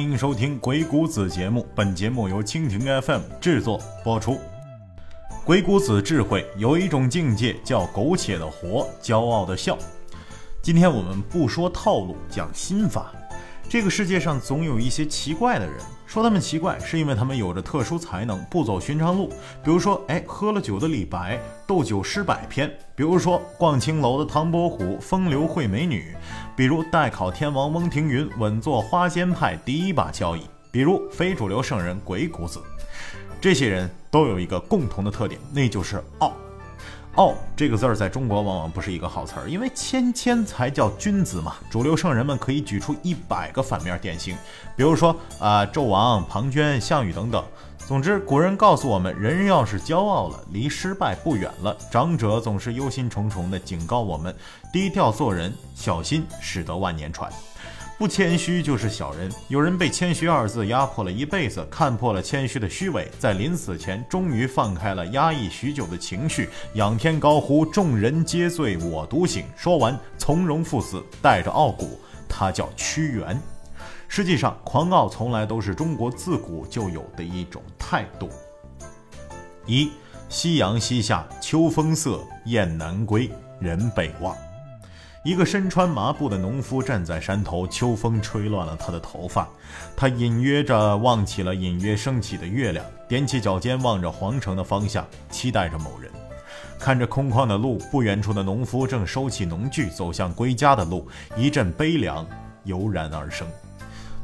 欢迎收听《鬼谷子》节目。本节目由蜻蜓 FM 制作播出。鬼谷子智慧有一种境界叫苟且的活，骄傲的笑。今天我们不说套路，讲心法。这个世界上总有一些奇怪的人，说他们奇怪，是因为他们有着特殊才能，不走寻常路。比如说，哎，喝了酒的李白，斗酒诗百篇；比如说，逛青楼的唐伯虎，风流会美女；比如代考天王翁庭云，稳坐花间派第一把交椅；比如非主流圣人鬼谷子。这些人都有一个共同的特点，那就是傲。傲这个字儿在中国往往不是一个好词儿，因为谦谦才叫君子嘛。主流圣人们可以举出一百个反面典型，比如说啊，纣王、庞涓、项羽等等。总之，古人告诉我们，人要是骄傲了，离失败不远了。长者总是忧心忡忡地警告我们，低调做人，小心驶得万年船。不谦虚就是小人。有人被“谦虚”二字压迫了一辈子，看破了谦虚的虚伪，在临死前终于放开了压抑许久的情绪，仰天高呼：“众人皆醉，我独醒。”说完，从容赴死，带着傲骨，他叫屈原。实际上，狂傲从来都是中国自古就有的一种态度。一，夕阳西下，秋风色，雁南归，人北望。一个身穿麻布的农夫站在山头，秋风吹乱了他的头发。他隐约着望起了隐约升起的月亮，踮起脚尖望着皇城的方向，期待着某人。看着空旷的路，不远处的农夫正收起农具，走向归家的路。一阵悲凉油然而生。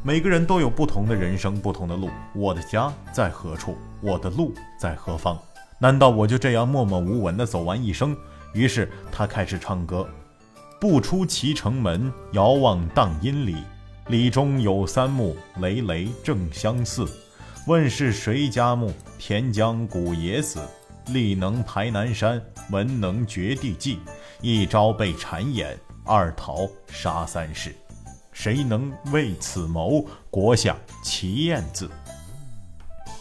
每个人都有不同的人生，不同的路。我的家在何处？我的路在何方？难道我就这样默默无闻地走完一生？于是他开始唱歌。不出其城门，遥望荡阴里。里中有三墓，累累正相似。问是谁家墓？田将古爷死。力能排南山，文能绝地际。一朝被谗言，二逃杀三世。谁能为此谋？国相齐燕子。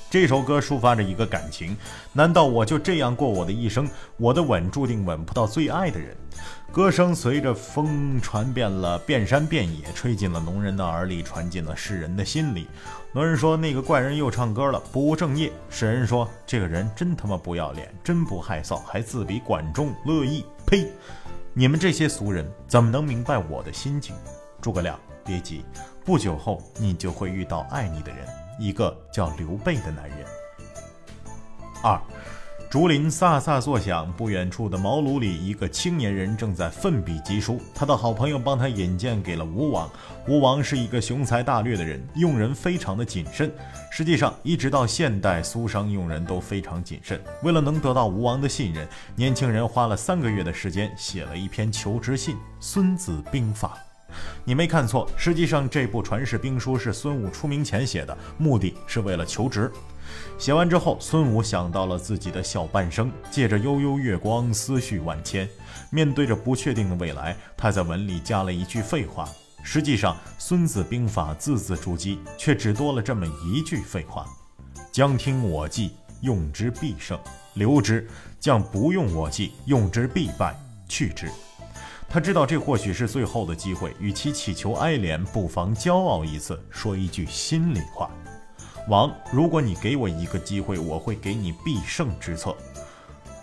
这首歌抒发着一个感情，难道我就这样过我的一生？我的吻注定吻不到最爱的人。歌声随着风传遍了遍山遍野，吹进了农人的耳里，传进了世人的心里。农人说：“那个怪人又唱歌了，不务正业。”世人说：“这个人真他妈不要脸，真不害臊，还自比管仲、乐毅。”呸！你们这些俗人怎么能明白我的心情？诸葛亮，别急，不久后你就会遇到爱你的人。一个叫刘备的男人。二，竹林飒飒作响，不远处的茅庐里，一个青年人正在奋笔疾书。他的好朋友帮他引荐给了吴王。吴王是一个雄才大略的人，用人非常的谨慎。实际上，一直到现代，苏商用人都非常谨慎。为了能得到吴王的信任，年轻人花了三个月的时间写了一篇求职信《孙子兵法》。你没看错，实际上这部传世兵书是孙武出名前写的，目的是为了求职。写完之后，孙武想到了自己的小半生，借着悠悠月光，思绪万千。面对着不确定的未来，他在文里加了一句废话。实际上，《孙子兵法》字字珠玑，却只多了这么一句废话：“将听我计，用之必胜；留之，将不用我计，用之必败。去之。”他知道这或许是最后的机会，与其祈求哀怜，不妨骄傲一次，说一句心里话：“王，如果你给我一个机会，我会给你必胜之策；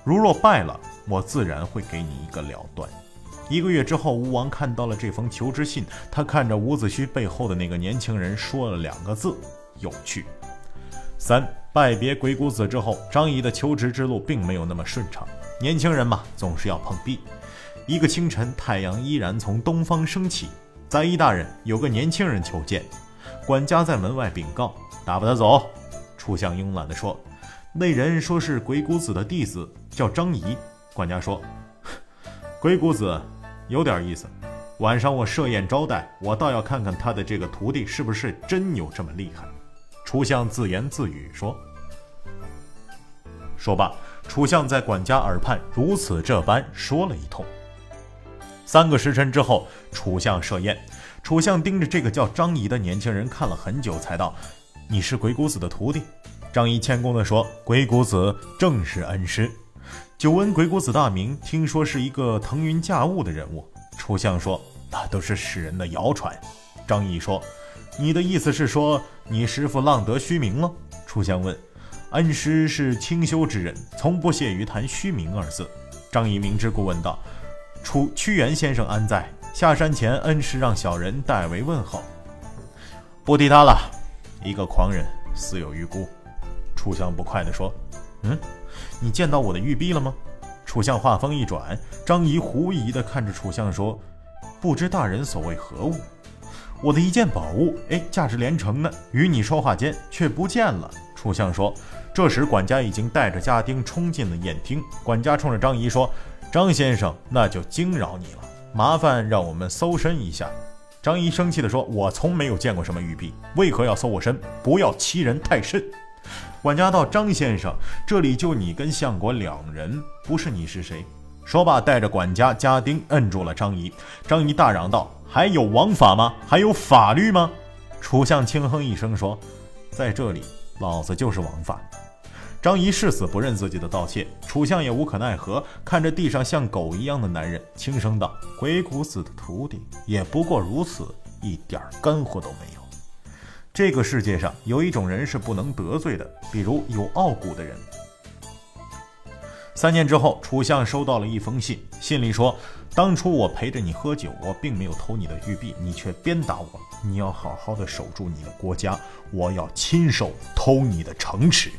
如若败了，我自然会给你一个了断。”一个月之后，吴王看到了这封求职信，他看着伍子胥背后的那个年轻人，说了两个字：“有趣。”三拜别鬼谷子之后，张仪的求职之路并没有那么顺畅。年轻人嘛，总是要碰壁。一个清晨，太阳依然从东方升起。宰一大人，有个年轻人求见。管家在门外禀告：“打发他走。”楚相慵懒地说：“那人说是鬼谷子的弟子，叫张仪。”管家说：“鬼谷子有点意思，晚上我设宴招待，我倒要看看他的这个徒弟是不是真有这么厉害。”楚相自言自语说：“说罢，楚相在管家耳畔如此这般说了一通。”三个时辰之后，楚相设宴。楚相盯着这个叫张仪的年轻人看了很久，才道：“你是鬼谷子的徒弟。”张仪谦恭地说：“鬼谷子正是恩师。”久闻鬼谷子大名，听说是一个腾云驾雾的人物。楚相说：“那都是世人的谣传。”张仪说：“你的意思是说你师傅浪得虚名了？楚相问。恩师是清修之人，从不屑于谈虚名二字。张仪明知故问道：“楚屈原先生安在？下山前，恩师让小人代为问候。”不提他了，一个狂人，死有余辜。楚相不快地说：“嗯，你见到我的玉璧了吗？”楚相话锋一转，张仪狐疑地看着楚相说：“不知大人所谓何物？”我的一件宝物，哎，价值连城呢。与你说话间，却不见了。楚相说：“这时，管家已经带着家丁冲进了宴厅。管家冲着张仪说：‘张先生，那就惊扰你了，麻烦让我们搜身一下。’张仪生气地说：‘我从没有见过什么玉璧，为何要搜我身？不要欺人太甚。’管家道：‘张先生，这里就你跟相国两人，不是你是谁？’说罢，带着管家、家丁摁住了张仪。张仪大嚷道：‘还有王法吗？还有法律吗？’楚相轻哼一声说：‘在这里。’老子就是王法。张仪誓死不认自己的盗窃，楚相也无可奈何，看着地上像狗一样的男人，轻声道：“鬼谷子的徒弟也不过如此，一点干货都没有。这个世界上有一种人是不能得罪的，比如有傲骨的人。”三年之后，楚相收到了一封信，信里说：“当初我陪着你喝酒，我并没有偷你的玉璧，你却鞭打我。你要好好的守住你的国家，我要亲手偷你的城池。”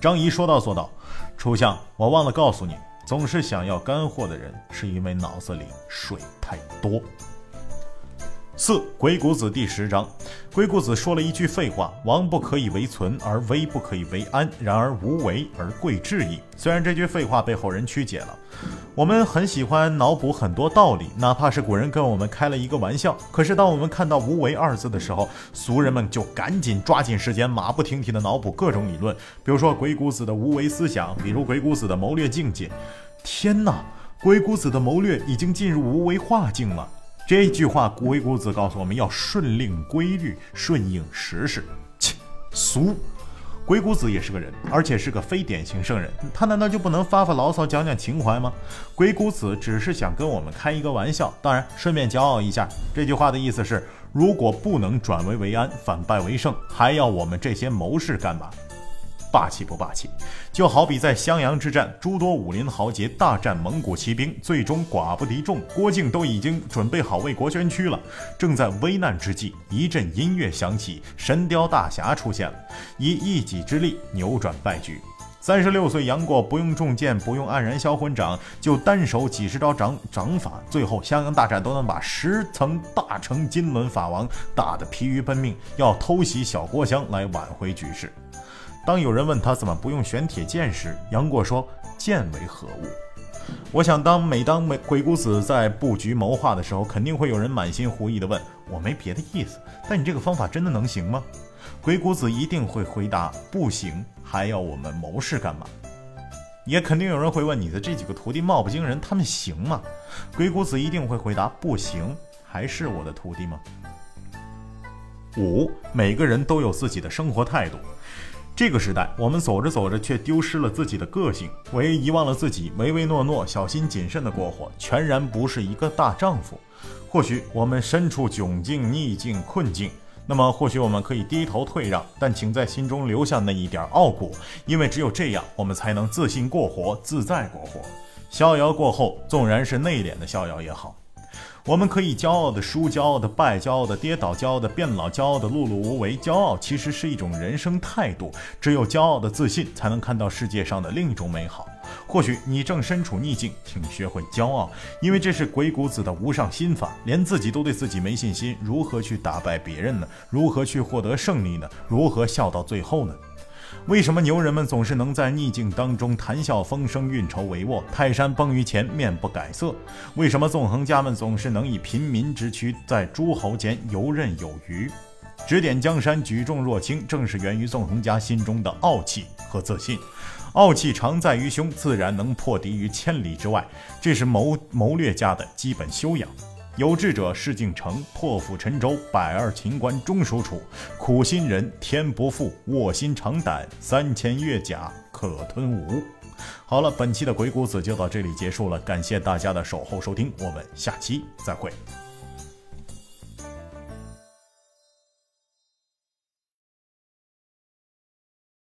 张仪说到做到。楚相，我忘了告诉你，总是想要干货的人，是因为脑子里水太多。四鬼谷子第十章，鬼谷子说了一句废话：“王不可以为存，而威不可以为安。然而无为而贵至矣。”虽然这句废话被后人曲解了，我们很喜欢脑补很多道理，哪怕是古人跟我们开了一个玩笑。可是当我们看到“无为”二字的时候，俗人们就赶紧抓紧时间，马不停蹄地脑补各种理论，比如说鬼谷子的无为思想，比如鬼谷子的谋略境界。天哪，鬼谷子的谋略已经进入无为化境了。这句话，鬼谷子告诉我们要顺令规律，顺应时势。切，俗。鬼谷子也是个人，而且是个非典型圣人，他难道就不能发发牢骚，讲讲情怀吗？鬼谷子只是想跟我们开一个玩笑，当然顺便骄傲一下。这句话的意思是，如果不能转危为安，反败为胜，还要我们这些谋士干嘛？霸气不霸气？就好比在襄阳之战，诸多武林豪杰大战蒙古骑兵，最终寡不敌众，郭靖都已经准备好为国捐躯了。正在危难之际，一阵音乐响起，神雕大侠出现了，以一己之力扭转败局。三十六岁杨过不用重剑，不用黯然销魂掌，就单手几十招掌掌法，最后襄阳大战都能把十层大成金轮法王打得疲于奔命，要偷袭小郭襄来挽回局势。当有人问他怎么不用玄铁剑时，杨过说：“剑为何物？”我想，当每当鬼鬼谷子在布局谋划的时候，肯定会有人满心狐疑地问：“我没别的意思，但你这个方法真的能行吗？”鬼谷子一定会回答：“不行，还要我们谋士干嘛？”也肯定有人会问：“你的这几个徒弟貌不惊人，他们行吗？”鬼谷子一定会回答：“不行，还是我的徒弟吗？”五，每个人都有自己的生活态度。这个时代，我们走着走着却丢失了自己的个性，唯遗忘了自己唯唯诺诺、小心谨慎的过活，全然不是一个大丈夫。或许我们身处窘境、逆境、困境，那么或许我们可以低头退让，但请在心中留下那一点傲骨，因为只有这样，我们才能自信过活、自在过活。逍遥过后，纵然是内敛的逍遥也好。我们可以骄傲的输，骄傲的败，骄傲的跌倒，骄傲的变老，骄傲的碌碌无为。骄傲其实是一种人生态度，只有骄傲的自信，才能看到世界上的另一种美好。或许你正身处逆境，请学会骄傲，因为这是鬼谷子的无上心法。连自己都对自己没信心，如何去打败别人呢？如何去获得胜利呢？如何笑到最后呢？为什么牛人们总是能在逆境当中谈笑风生、运筹帷幄？泰山崩于前面不改色。为什么纵横家们总是能以平民之躯在诸侯间游刃有余？指点江山、举重若轻，正是源于纵横家心中的傲气和自信。傲气常在于胸，自然能破敌于千里之外。这是谋谋略家的基本修养。有志者事竟成，破釜沉舟，百二秦关终属楚。苦心人天不负，卧薪尝胆，三千越甲可吞吴。好了，本期的鬼谷子就到这里结束了，感谢大家的守候收听，我们下期再会。